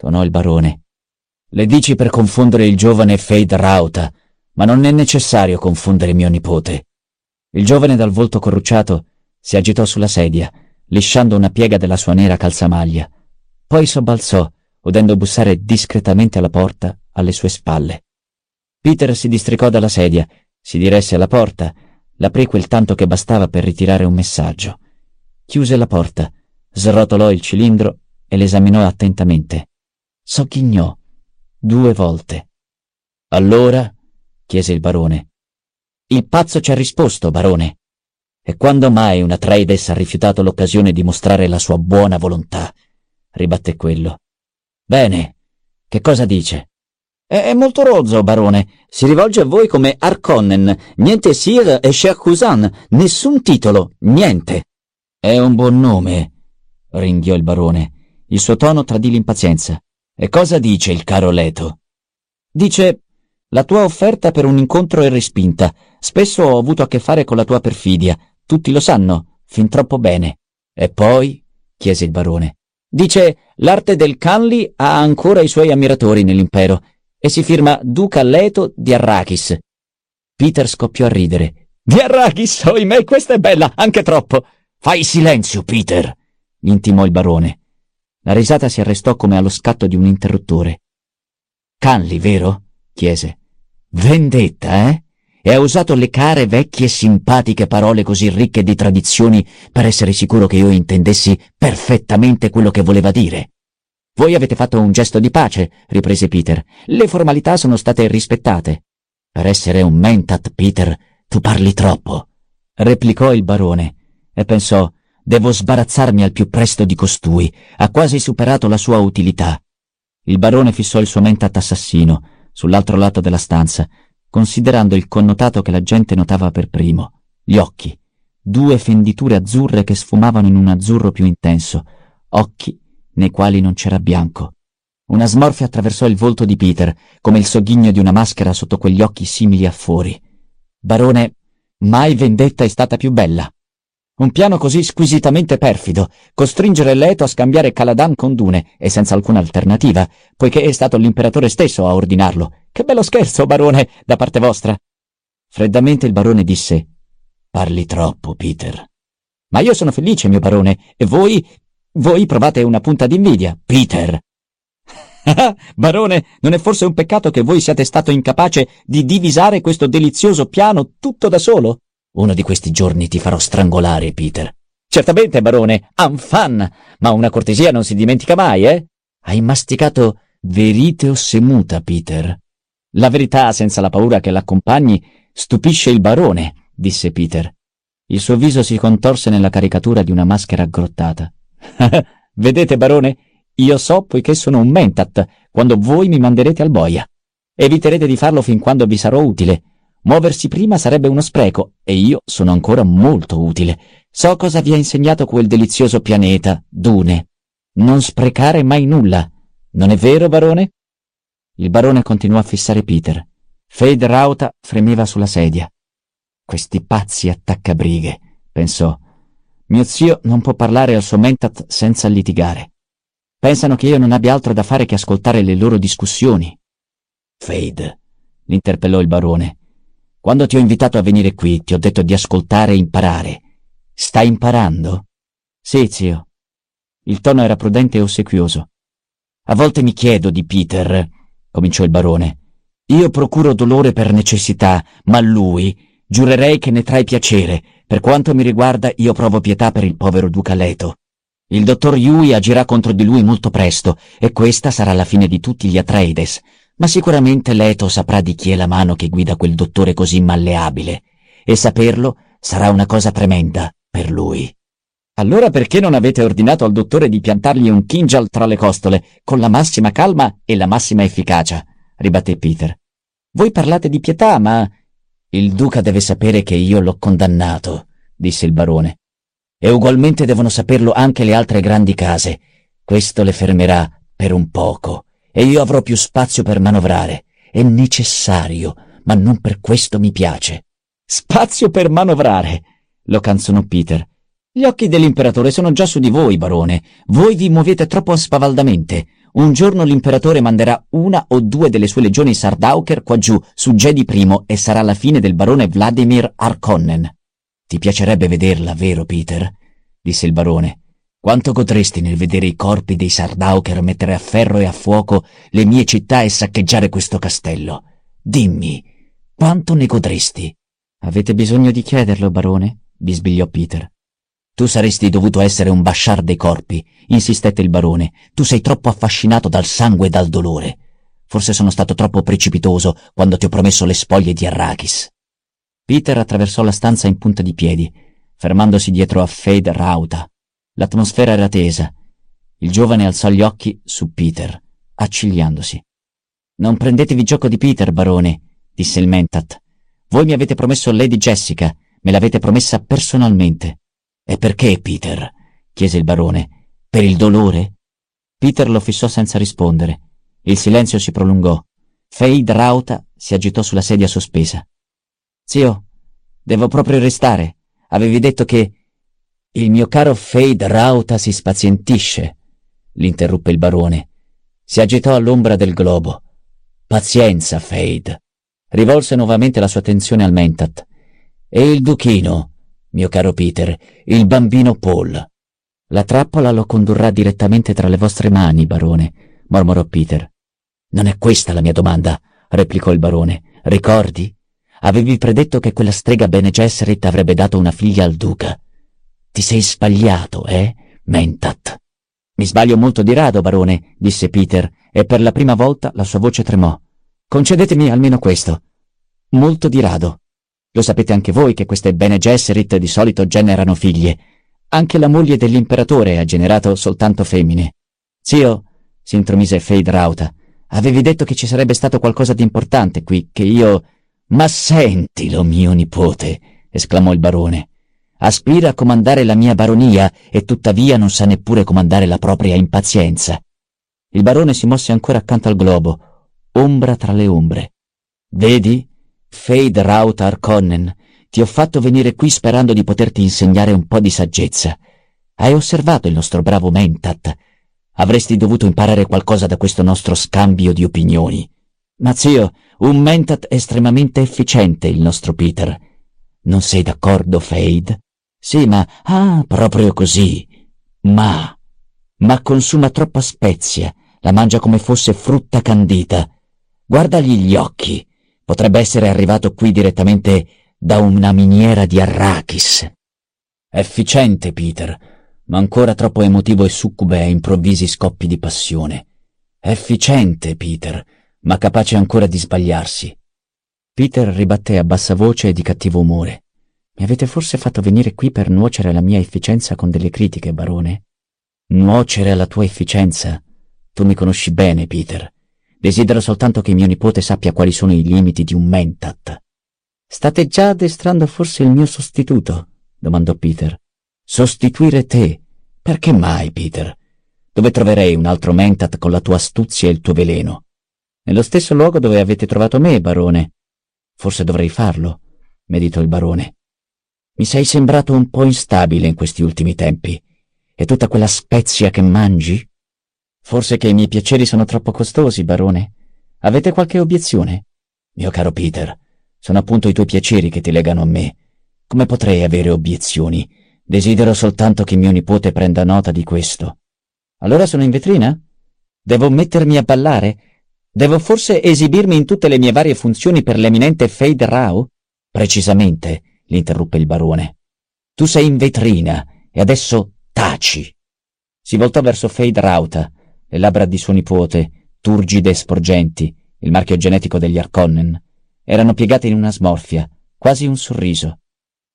tonò il barone. Le dici per confondere il giovane Fade Rauta, ma non è necessario confondere mio nipote. Il giovane dal volto corrucciato si agitò sulla sedia, lisciando una piega della sua nera calzamaglia. Poi sobbalzò, udendo bussare discretamente alla porta alle sue spalle. Peter si districò dalla sedia, si diresse alla porta, l'aprì quel tanto che bastava per ritirare un messaggio. Chiuse la porta, srotolò il cilindro e l'esaminò attentamente. Sogghignò due volte. Allora? chiese il barone. Il pazzo ci ha risposto, barone. E quando mai una Trades ha rifiutato l'occasione di mostrare la sua buona volontà? ribatté quello. Bene, che cosa dice? È, molto rozzo, barone. Si rivolge a voi come Arconnen. Niente Sir e Cher Nessun titolo, niente. È un buon nome, ringhiò il barone. Il suo tono tradì l'impazienza. E cosa dice il caro Leto? Dice la tua offerta per un incontro è respinta. Spesso ho avuto a che fare con la tua perfidia. Tutti lo sanno, fin troppo bene. E poi? chiese il barone. Dice l'arte del Canli ha ancora i suoi ammiratori nell'impero e si firma Duca Leto di Arrakis. Peter scoppiò a ridere. Di Arrakis, oimè, questa è bella, anche troppo. Fai silenzio, Peter, intimò il barone. La risata si arrestò come allo scatto di un interruttore. Canli, vero? chiese. Vendetta, eh? E ha usato le care, vecchie, simpatiche parole così ricche di tradizioni per essere sicuro che io intendessi perfettamente quello che voleva dire. Voi avete fatto un gesto di pace, riprese Peter. Le formalità sono state rispettate. Per essere un mentat, Peter, tu parli troppo, replicò il barone, e pensò Devo sbarazzarmi al più presto di costui. Ha quasi superato la sua utilità. Il barone fissò il suo mentat assassino, sull'altro lato della stanza, considerando il connotato che la gente notava per primo. Gli occhi. Due fenditure azzurre che sfumavano in un azzurro più intenso. Occhi nei quali non c'era bianco. Una smorfia attraversò il volto di Peter, come il sogghigno di una maschera sotto quegli occhi simili a fori. Barone, mai vendetta è stata più bella. Un piano così squisitamente perfido, costringere Leto a scambiare Caladan con Dune e senza alcuna alternativa, poiché è stato l'imperatore stesso a ordinarlo. Che bello scherzo, barone, da parte vostra. Freddamente il barone disse: Parli troppo, Peter. Ma io sono felice, mio barone, e voi. voi provate una punta d'invidia, Peter. Barone, non è forse un peccato che voi siate stato incapace di divisare questo delizioso piano tutto da solo? Uno di questi giorni ti farò strangolare, Peter. Certamente, barone, fan, ma una cortesia non si dimentica mai, eh? Hai masticato verite o semuta, Peter. La verità, senza la paura che l'accompagni, stupisce il barone, disse Peter. Il suo viso si contorse nella caricatura di una maschera aggrottata. Vedete, barone, io so poiché sono un mentat, quando voi mi manderete al boia. Eviterete di farlo fin quando vi sarò utile, Muoversi prima sarebbe uno spreco e io sono ancora molto utile. So cosa vi ha insegnato quel delizioso pianeta, Dune. Non sprecare mai nulla. Non è vero, barone? Il barone continuò a fissare Peter. Fade Rauta fremeva sulla sedia. Questi pazzi attaccabrighe, pensò. Mio zio non può parlare al suo mentat senza litigare. Pensano che io non abbia altro da fare che ascoltare le loro discussioni. Fade, l'interpellò il barone. Quando ti ho invitato a venire qui, ti ho detto di ascoltare e imparare. Stai imparando? Sì, zio. Il tono era prudente e ossequioso. A volte mi chiedo di Peter, cominciò il barone. Io procuro dolore per necessità, ma lui giurerei che ne trae piacere. Per quanto mi riguarda, io provo pietà per il povero Duca Leto. Il dottor Yui agirà contro di lui molto presto, e questa sarà la fine di tutti gli Atreides ma sicuramente Leto saprà di chi è la mano che guida quel dottore così malleabile, e saperlo sarà una cosa tremenda per lui. Allora perché non avete ordinato al dottore di piantargli un kinjal tra le costole, con la massima calma e la massima efficacia? ribatté Peter. Voi parlate di pietà, ma... Il duca deve sapere che io l'ho condannato, disse il barone. E ugualmente devono saperlo anche le altre grandi case. Questo le fermerà per un poco e io avrò più spazio per manovrare. È necessario, ma non per questo mi piace. Spazio per manovrare, lo canzonò Peter. Gli occhi dell'imperatore sono già su di voi, barone. Voi vi muovete troppo spavaldamente. Un giorno l'imperatore manderà una o due delle sue legioni Sardauker qua giù, su Jedi I, e sarà la fine del barone Vladimir Harkonnen. Ti piacerebbe vederla, vero, Peter? disse il barone. Quanto godresti nel vedere i corpi dei Sardauker mettere a ferro e a fuoco le mie città e saccheggiare questo castello? Dimmi, quanto ne godresti? Avete bisogno di chiederlo, barone? bisbigliò Peter. Tu saresti dovuto essere un basciar dei corpi, insistette il barone. Tu sei troppo affascinato dal sangue e dal dolore. Forse sono stato troppo precipitoso quando ti ho promesso le spoglie di Arrakis. Peter attraversò la stanza in punta di piedi, fermandosi dietro a Fade Rauta. L'atmosfera era tesa. Il giovane alzò gli occhi su Peter, accigliandosi. Non prendetevi gioco di Peter, barone, disse il Mentat. Voi mi avete promesso Lady Jessica, me l'avete promessa personalmente. E perché, Peter? chiese il barone. Per il dolore? Peter lo fissò senza rispondere. Il silenzio si prolungò. Fade Rauta si agitò sulla sedia sospesa. Zio, devo proprio restare. Avevi detto che... Il mio caro Fade Rauta si spazientisce, l'interruppe il barone. Si agitò all'ombra del globo. Pazienza, Fade. Rivolse nuovamente la sua attenzione al Mentat. E il duchino? mio caro Peter, il bambino Paul. La trappola lo condurrà direttamente tra le vostre mani, barone, mormorò Peter. Non è questa la mia domanda, replicò il barone. Ricordi? Avevi predetto che quella strega Bene Gesserit avrebbe dato una figlia al duca. Ti sei sbagliato, eh, Mentat? Mi sbaglio molto di rado, barone, disse Peter, e per la prima volta la sua voce tremò. Concedetemi almeno questo. Molto di rado. Lo sapete anche voi che queste Bene Gesserit di solito generano figlie. Anche la moglie dell'imperatore ha generato soltanto femmine. Zio, si intromise Fade Rauta, avevi detto che ci sarebbe stato qualcosa di importante qui, che io... Ma sentilo, mio nipote, esclamò il barone. Aspira a comandare la mia baronia e tuttavia non sa neppure comandare la propria impazienza. Il barone si mosse ancora accanto al globo, ombra tra le ombre. Vedi? Fade Raut Harkonnen, ti ho fatto venire qui sperando di poterti insegnare un po' di saggezza. Hai osservato il nostro bravo Mentat. Avresti dovuto imparare qualcosa da questo nostro scambio di opinioni. Ma zio, un Mentat estremamente efficiente il nostro Peter. Non sei d'accordo, Fade? Sì, ma... Ah, proprio così. Ma... Ma consuma troppa spezia, la mangia come fosse frutta candita. Guardagli gli occhi. Potrebbe essere arrivato qui direttamente da una miniera di Arrakis. Efficiente, Peter, ma ancora troppo emotivo e succube a improvvisi scoppi di passione. Efficiente, Peter, ma capace ancora di sbagliarsi. Peter ribatté a bassa voce e di cattivo umore. Mi avete forse fatto venire qui per nuocere alla mia efficienza con delle critiche, barone? Nuocere alla tua efficienza? Tu mi conosci bene, Peter. Desidero soltanto che mio nipote sappia quali sono i limiti di un mentat. State già addestrando forse il mio sostituto? domandò Peter. Sostituire te? Perché mai, Peter? Dove troverei un altro mentat con la tua astuzia e il tuo veleno? Nello stesso luogo dove avete trovato me, barone. Forse dovrei farlo, meditò il barone. Mi sei sembrato un po' instabile in questi ultimi tempi. E tutta quella spezia che mangi? Forse che i miei piaceri sono troppo costosi, barone. Avete qualche obiezione? Mio caro Peter, sono appunto i tuoi piaceri che ti legano a me. Come potrei avere obiezioni? Desidero soltanto che mio nipote prenda nota di questo. Allora sono in vetrina? Devo mettermi a ballare? Devo forse esibirmi in tutte le mie varie funzioni per l'eminente Fade Rao? Precisamente, l'interruppe il barone. Tu sei in vetrina e adesso taci. Si voltò verso Fade Rauta, le labbra di suo nipote, turgide e sporgenti, il marchio genetico degli Arconnen, erano piegate in una smorfia, quasi un sorriso.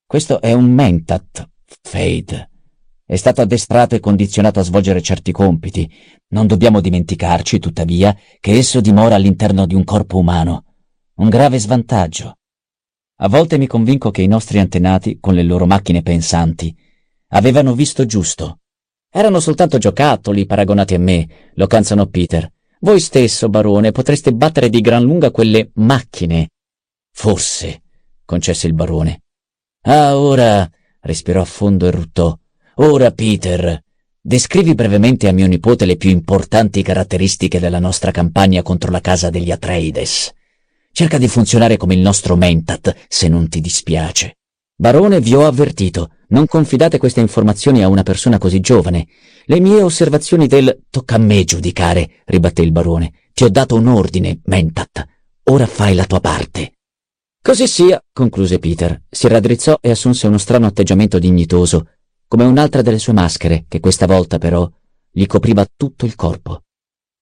Questo è un mentat, Fade. È stato addestrato e condizionato a svolgere certi compiti. Non dobbiamo dimenticarci, tuttavia, che esso dimora all'interno di un corpo umano. Un grave svantaggio. A volte mi convinco che i nostri antenati, con le loro macchine pensanti, avevano visto giusto erano soltanto giocattoli paragonati a me, lo canzonò Peter. Voi stesso, barone, potreste battere di gran lunga quelle macchine. Forse, concesse il barone. Ah, ora, respirò a fondo e ruttò. Ora, Peter, Descrivi brevemente a mio nipote le più importanti caratteristiche della nostra campagna contro la casa degli Atreides. Cerca di funzionare come il nostro Mentat, se non ti dispiace. Barone, vi ho avvertito, non confidate queste informazioni a una persona così giovane. Le mie osservazioni del tocca a me giudicare, ribatté il barone. Ti ho dato un ordine, Mentat. Ora fai la tua parte. Così sia, concluse Peter. Si raddrizzò e assunse uno strano atteggiamento dignitoso, come un'altra delle sue maschere, che questa volta però gli copriva tutto il corpo.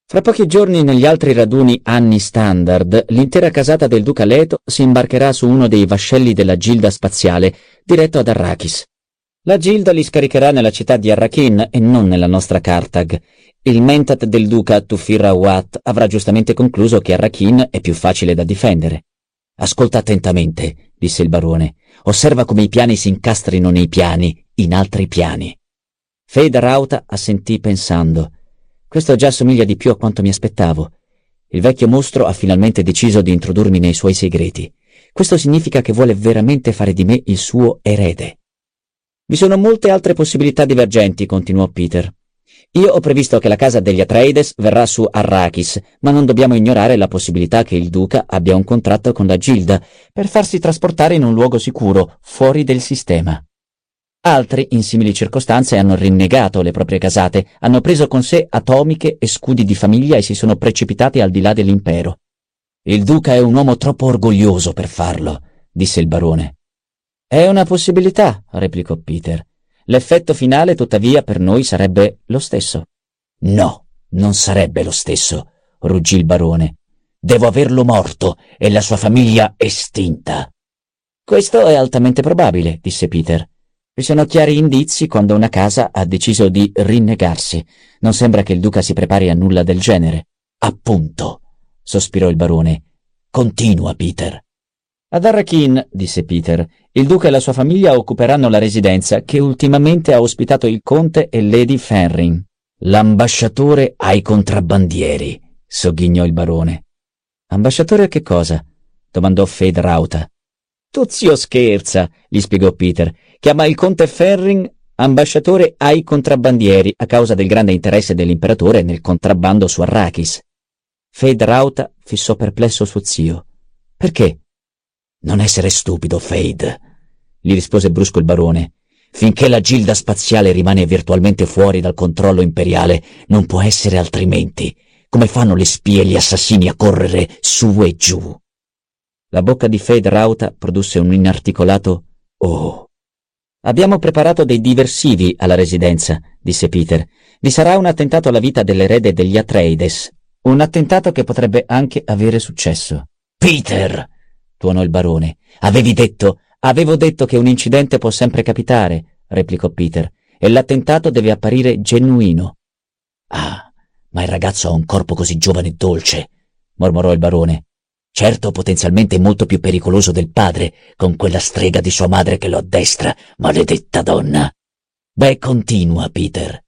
Fra pochi giorni negli altri raduni anni standard, l'intera casata del duca Leto si imbarcherà su uno dei vascelli della Gilda spaziale, diretto ad Arrakis. La Gilda li scaricherà nella città di Arrakin e non nella nostra Cartag. Il mentat del duca Tufir Awat avrà giustamente concluso che Arrakin è più facile da difendere. Ascolta attentamente, disse il barone. Osserva come i piani si incastrino nei piani in altri piani. Fade Rauta assentì pensando. Questo già somiglia di più a quanto mi aspettavo. Il vecchio mostro ha finalmente deciso di introdurmi nei suoi segreti. Questo significa che vuole veramente fare di me il suo erede. Vi sono molte altre possibilità divergenti, continuò Peter. Io ho previsto che la casa degli Atreides verrà su Arrakis, ma non dobbiamo ignorare la possibilità che il duca abbia un contratto con la Gilda per farsi trasportare in un luogo sicuro, fuori del sistema. Altri, in simili circostanze, hanno rinnegato le proprie casate, hanno preso con sé atomiche e scudi di famiglia e si sono precipitati al di là dell'impero. Il duca è un uomo troppo orgoglioso per farlo, disse il barone. È una possibilità, replicò Peter. L'effetto finale, tuttavia, per noi sarebbe lo stesso. No, non sarebbe lo stesso, ruggì il barone. Devo averlo morto e la sua famiglia estinta. Questo è altamente probabile, disse Peter. Vi sono chiari indizi quando una casa ha deciso di rinnegarsi. Non sembra che il duca si prepari a nulla del genere. Appunto, sospirò il barone. Continua, Peter. Ad Arrakin, disse Peter, il duca e la sua famiglia occuperanno la residenza che ultimamente ha ospitato il conte e Lady Fenring. L'ambasciatore ai contrabbandieri, sogghignò il barone. Ambasciatore a che cosa? domandò Fade Rauta. Tu zio scherza, gli spiegò Peter. Chiama il conte Ferring ambasciatore ai contrabbandieri a causa del grande interesse dell'imperatore nel contrabbando su Arrakis. Fade Rauta fissò perplesso suo zio. Perché? Non essere stupido, Fade, gli rispose brusco il barone. Finché la gilda spaziale rimane virtualmente fuori dal controllo imperiale, non può essere altrimenti. Come fanno le spie e gli assassini a correre su e giù? La bocca di Fade Rauta produsse un inarticolato Oh. Abbiamo preparato dei diversivi alla residenza, disse Peter. Vi sarà un attentato alla vita dell'erede degli Atreides. Un attentato che potrebbe anche avere successo. Peter! tuonò il barone. Avevi detto, avevo detto che un incidente può sempre capitare, replicò Peter, e l'attentato deve apparire genuino. Ah, ma il ragazzo ha un corpo così giovane e dolce, mormorò il barone. Certo, potenzialmente molto più pericoloso del padre, con quella strega di sua madre che lo addestra, maledetta donna. Beh, continua, Peter.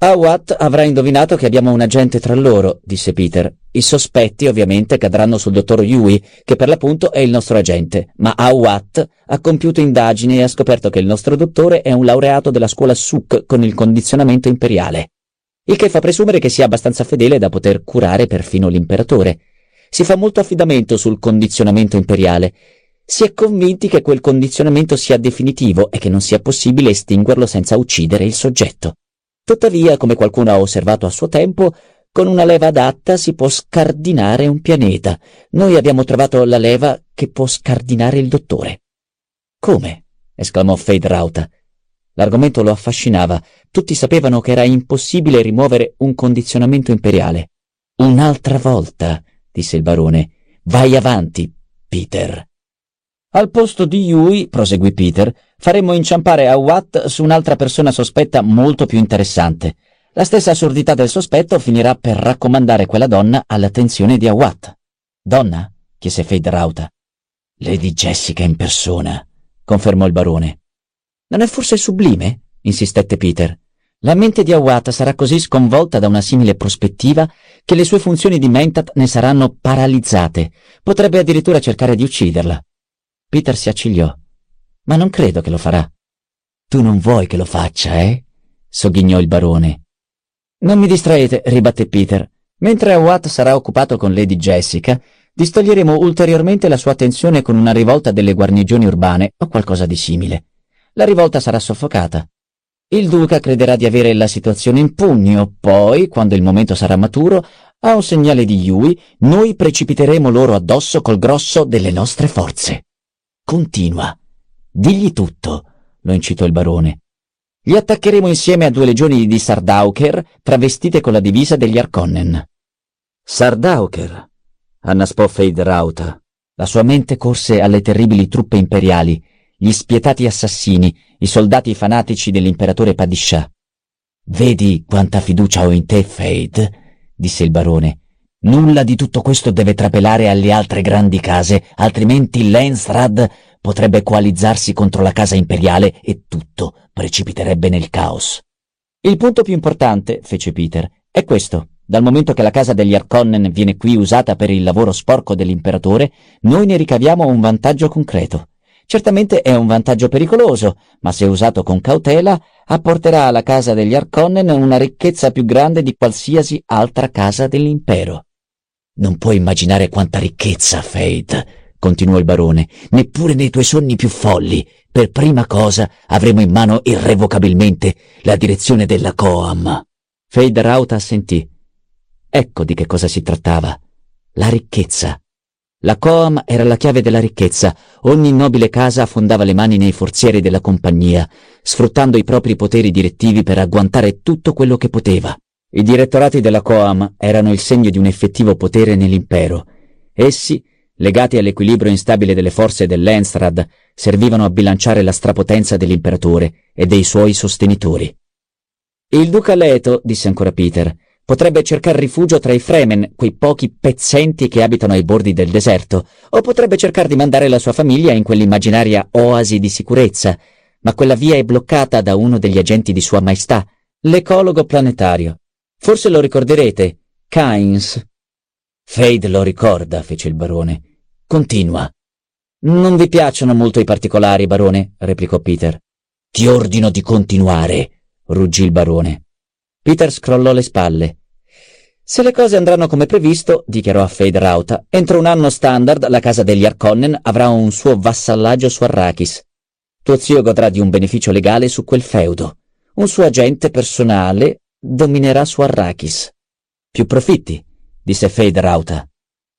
Awat avrà indovinato che abbiamo un agente tra loro, disse Peter. I sospetti ovviamente cadranno sul dottor Yui, che per l'appunto è il nostro agente, ma Awat ha compiuto indagini e ha scoperto che il nostro dottore è un laureato della scuola Suk con il condizionamento imperiale, il che fa presumere che sia abbastanza fedele da poter curare perfino l'imperatore si fa molto affidamento sul condizionamento imperiale. Si è convinti che quel condizionamento sia definitivo e che non sia possibile estinguerlo senza uccidere il soggetto. Tuttavia, come qualcuno ha osservato a suo tempo, con una leva adatta si può scardinare un pianeta. Noi abbiamo trovato la leva che può scardinare il dottore. Come? esclamò Fade Rauta. L'argomento lo affascinava. Tutti sapevano che era impossibile rimuovere un condizionamento imperiale. Un'altra volta, disse il barone. Vai avanti, Peter. Al posto di Yui, proseguì Peter, faremo inciampare a Watt su un'altra persona sospetta molto più interessante. La stessa assurdità del sospetto finirà per raccomandare quella donna all'attenzione di Awat. Donna? chiese Fade Rauta. Lady Jessica in persona, confermò il barone. Non è forse sublime? insistette Peter. La mente di Awata sarà così sconvolta da una simile prospettiva che le sue funzioni di mentat ne saranno paralizzate. Potrebbe addirittura cercare di ucciderla. Peter si accigliò. Ma non credo che lo farà. Tu non vuoi che lo faccia, eh? sogghignò il barone. Non mi distraete, ribatté Peter. Mentre Awat sarà occupato con Lady Jessica, distoglieremo ulteriormente la sua attenzione con una rivolta delle guarnigioni urbane o qualcosa di simile. La rivolta sarà soffocata. Il duca crederà di avere la situazione in pugno, poi, quando il momento sarà maturo, a un segnale di Yui, noi precipiteremo loro addosso col grosso delle nostre forze. Continua. Digli tutto, lo incitò il barone. Li attaccheremo insieme a due legioni di Sardauker travestite con la divisa degli Arconnen. Sardauker, annaspò Fade Rauta. La sua mente corse alle terribili truppe imperiali, gli spietati assassini, i soldati fanatici dell'imperatore Padishah. Vedi quanta fiducia ho in te, Fade, disse il barone. Nulla di tutto questo deve trapelare alle altre grandi case, altrimenti Lensrad potrebbe coalizzarsi contro la casa imperiale e tutto precipiterebbe nel caos. Il punto più importante, fece Peter, è questo. Dal momento che la casa degli Arconnen viene qui usata per il lavoro sporco dell'imperatore, noi ne ricaviamo un vantaggio concreto. Certamente è un vantaggio pericoloso, ma se usato con cautela, apporterà alla casa degli Arconnen una ricchezza più grande di qualsiasi altra casa dell'impero. Non puoi immaginare quanta ricchezza, Fate, continuò il barone, neppure nei tuoi sogni più folli. Per prima cosa avremo in mano irrevocabilmente la direzione della Coam. Fade Rauta assentì. Ecco di che cosa si trattava. La ricchezza. La Coam era la chiave della ricchezza. Ogni nobile casa affondava le mani nei forzieri della compagnia, sfruttando i propri poteri direttivi per agguantare tutto quello che poteva. I direttorati della Coam erano il segno di un effettivo potere nell'impero. Essi, legati all'equilibrio instabile delle forze dell'Enstrad, servivano a bilanciare la strapotenza dell'imperatore e dei suoi sostenitori. Il duca Leto, disse ancora Peter, Potrebbe cercare rifugio tra i Fremen, quei pochi pezzenti che abitano ai bordi del deserto, o potrebbe cercare di mandare la sua famiglia in quell'immaginaria oasi di sicurezza, ma quella via è bloccata da uno degli agenti di Sua Maestà, l'ecologo planetario. Forse lo ricorderete, Kynes. Fade lo ricorda, fece il barone. Continua. Non vi piacciono molto i particolari, barone, replicò Peter. Ti ordino di continuare, ruggì il barone. Peter scrollò le spalle. Se le cose andranno come previsto, dichiarò a Fade Rauta, entro un anno standard la casa degli Arconnen avrà un suo vassallaggio su Arrakis. Tuo zio godrà di un beneficio legale su quel feudo. Un suo agente personale dominerà su Arrakis. Più profitti, disse Fade Rauta.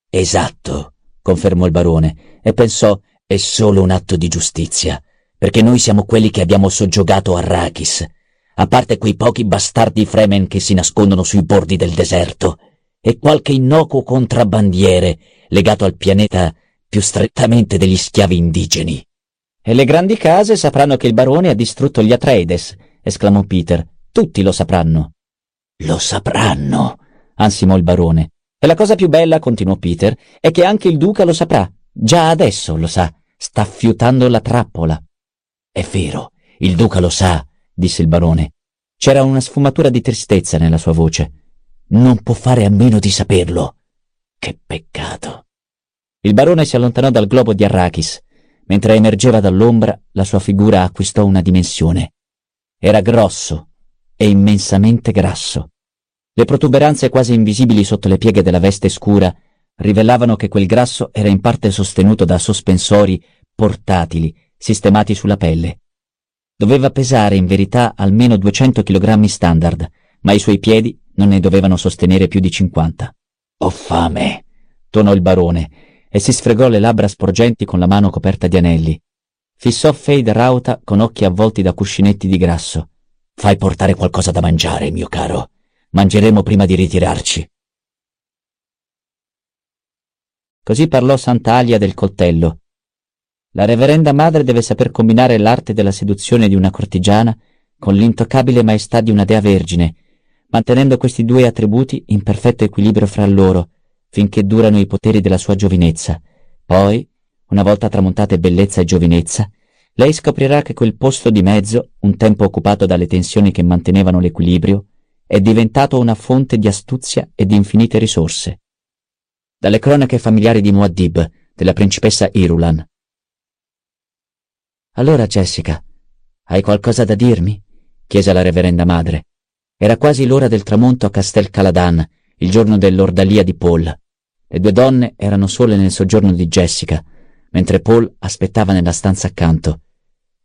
Esatto, confermò il barone, e pensò, è solo un atto di giustizia, perché noi siamo quelli che abbiamo soggiogato Arrakis a parte quei pochi bastardi Fremen che si nascondono sui bordi del deserto, e qualche innocuo contrabbandiere legato al pianeta più strettamente degli schiavi indigeni. E le grandi case sapranno che il barone ha distrutto gli Atreides, esclamò Peter. Tutti lo sapranno. Lo sapranno, ansimò il barone. E la cosa più bella, continuò Peter, è che anche il duca lo saprà. Già adesso lo sa. Sta fiutando la trappola. È vero, il duca lo sa, disse il barone. C'era una sfumatura di tristezza nella sua voce. Non può fare a meno di saperlo. Che peccato. Il barone si allontanò dal globo di Arrakis. Mentre emergeva dall'ombra, la sua figura acquistò una dimensione. Era grosso e immensamente grasso. Le protuberanze quasi invisibili sotto le pieghe della veste scura rivelavano che quel grasso era in parte sostenuto da sospensori portatili sistemati sulla pelle. Doveva pesare in verità almeno 200 kg standard, ma i suoi piedi non ne dovevano sostenere più di 50. Ho fame, tonò il barone e si sfregò le labbra sporgenti con la mano coperta di anelli. Fissò Fade Rauta con occhi avvolti da cuscinetti di grasso. Fai portare qualcosa da mangiare, mio caro. Mangeremo prima di ritirarci. Così parlò Sant'Alia del coltello, la reverenda madre deve saper combinare l'arte della seduzione di una cortigiana con l'intoccabile maestà di una dea vergine, mantenendo questi due attributi in perfetto equilibrio fra loro, finché durano i poteri della sua giovinezza. Poi, una volta tramontate bellezza e giovinezza, lei scoprirà che quel posto di mezzo, un tempo occupato dalle tensioni che mantenevano l'equilibrio, è diventato una fonte di astuzia e di infinite risorse. Dalle cronache familiari di Muad'Dib, della principessa Irulan, allora, Jessica, hai qualcosa da dirmi? chiese la reverenda madre. Era quasi l'ora del tramonto a Castel Caladan, il giorno dell'ordalia di Paul. Le due donne erano sole nel soggiorno di Jessica, mentre Paul aspettava nella stanza accanto,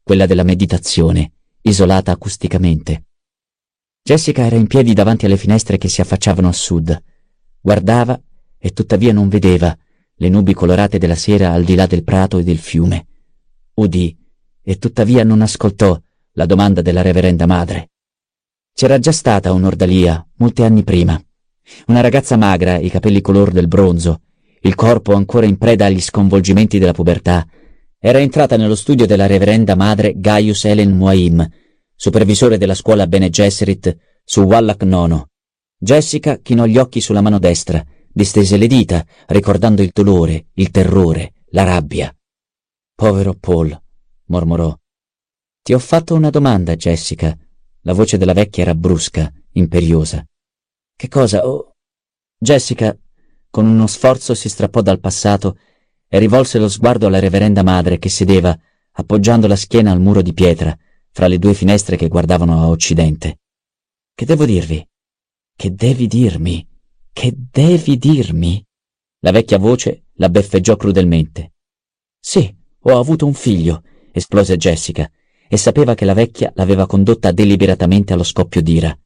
quella della meditazione, isolata acusticamente. Jessica era in piedi davanti alle finestre che si affacciavano a sud. Guardava e tuttavia non vedeva le nubi colorate della sera al di là del prato e del fiume. Udì e tuttavia non ascoltò la domanda della reverenda madre. C'era già stata un'ordalia molti anni prima. Una ragazza magra, i capelli color del bronzo, il corpo ancora in preda agli sconvolgimenti della pubertà, era entrata nello studio della reverenda madre Gaius Ellen Muaim, supervisore della scuola Bene Gesserit su Wallach Nono. Jessica chinò gli occhi sulla mano destra, distese le dita, ricordando il dolore, il terrore, la rabbia. Povero Paul, mormorò. Ti ho fatto una domanda, Jessica. La voce della vecchia era brusca, imperiosa. Che cosa? Oh. Jessica, con uno sforzo, si strappò dal passato e rivolse lo sguardo alla reverenda madre che sedeva, appoggiando la schiena al muro di pietra, fra le due finestre che guardavano a occidente. Che devo dirvi? Che devi dirmi? Che devi dirmi? La vecchia voce la beffeggiò crudelmente. Sì, ho avuto un figlio, esplose Jessica, e sapeva che la vecchia l'aveva condotta deliberatamente allo scoppio d'ira.